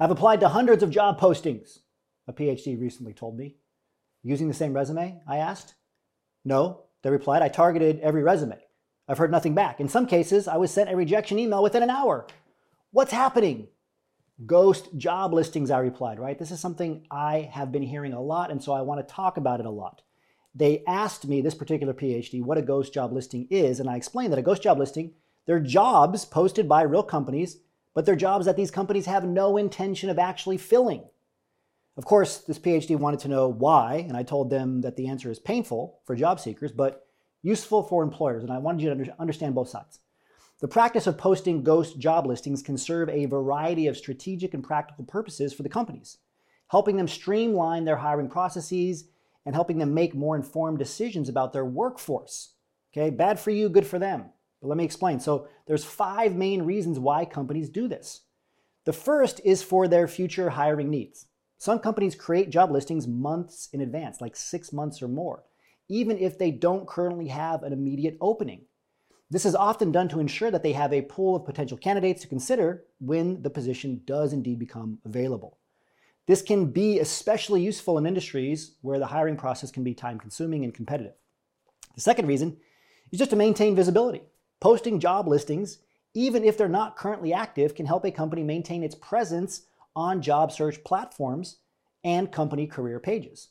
I've applied to hundreds of job postings, a PhD recently told me. Using the same resume? I asked. No, they replied. I targeted every resume. I've heard nothing back. In some cases, I was sent a rejection email within an hour. What's happening? Ghost job listings, I replied, right? This is something I have been hearing a lot, and so I want to talk about it a lot. They asked me, this particular PhD, what a ghost job listing is, and I explained that a ghost job listing, they're jobs posted by real companies, but they're jobs that these companies have no intention of actually filling. Of course, this PhD wanted to know why, and I told them that the answer is painful for job seekers, but useful for employers, and I wanted you to understand both sides. The practice of posting ghost job listings can serve a variety of strategic and practical purposes for the companies, helping them streamline their hiring processes and helping them make more informed decisions about their workforce. Okay, bad for you, good for them. But let me explain. So there's five main reasons why companies do this. The first is for their future hiring needs. Some companies create job listings months in advance, like six months or more, even if they don't currently have an immediate opening. This is often done to ensure that they have a pool of potential candidates to consider when the position does indeed become available. This can be especially useful in industries where the hiring process can be time consuming and competitive. The second reason is just to maintain visibility. Posting job listings, even if they're not currently active, can help a company maintain its presence on job search platforms and company career pages.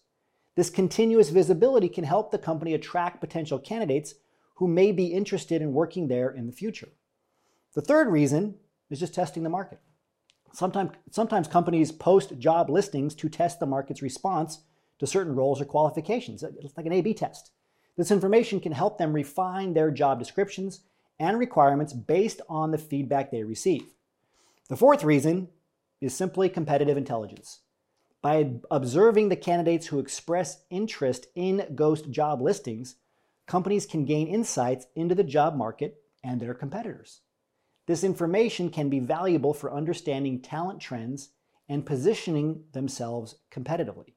This continuous visibility can help the company attract potential candidates who may be interested in working there in the future. The third reason is just testing the market. Sometimes, sometimes companies post job listings to test the market's response to certain roles or qualifications. It's like an A B test. This information can help them refine their job descriptions and requirements based on the feedback they receive. The fourth reason is simply competitive intelligence. By observing the candidates who express interest in ghost job listings, companies can gain insights into the job market and their competitors. This information can be valuable for understanding talent trends and positioning themselves competitively.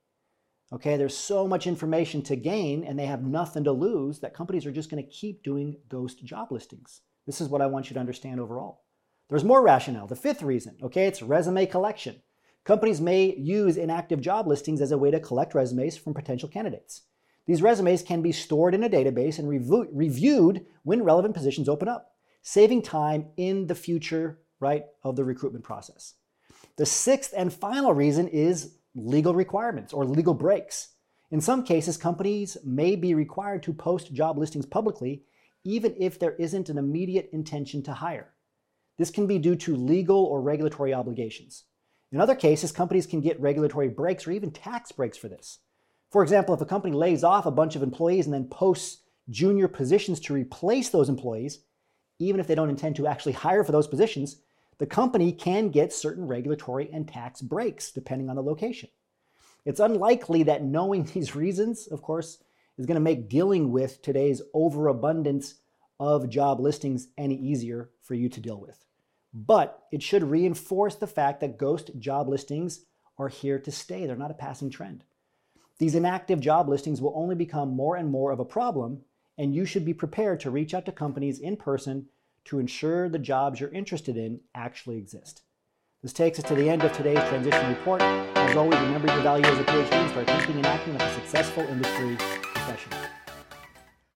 Okay, there's so much information to gain and they have nothing to lose that companies are just going to keep doing ghost job listings. This is what I want you to understand overall. There's more rationale. The fifth reason, okay, it's resume collection. Companies may use inactive job listings as a way to collect resumes from potential candidates. These resumes can be stored in a database and rev- reviewed when relevant positions open up, saving time in the future, right, of the recruitment process. The sixth and final reason is legal requirements or legal breaks. In some cases, companies may be required to post job listings publicly even if there isn't an immediate intention to hire. This can be due to legal or regulatory obligations. In other cases, companies can get regulatory breaks or even tax breaks for this. For example, if a company lays off a bunch of employees and then posts junior positions to replace those employees, even if they don't intend to actually hire for those positions, the company can get certain regulatory and tax breaks depending on the location. It's unlikely that knowing these reasons, of course, is going to make dealing with today's overabundance of job listings any easier for you to deal with. But it should reinforce the fact that ghost job listings are here to stay. They're not a passing trend. These inactive job listings will only become more and more of a problem, and you should be prepared to reach out to companies in person to ensure the jobs you're interested in actually exist. This takes us to the end of today's transition report. As always, remember your value as a PhD and start thinking and acting like a successful industry professional.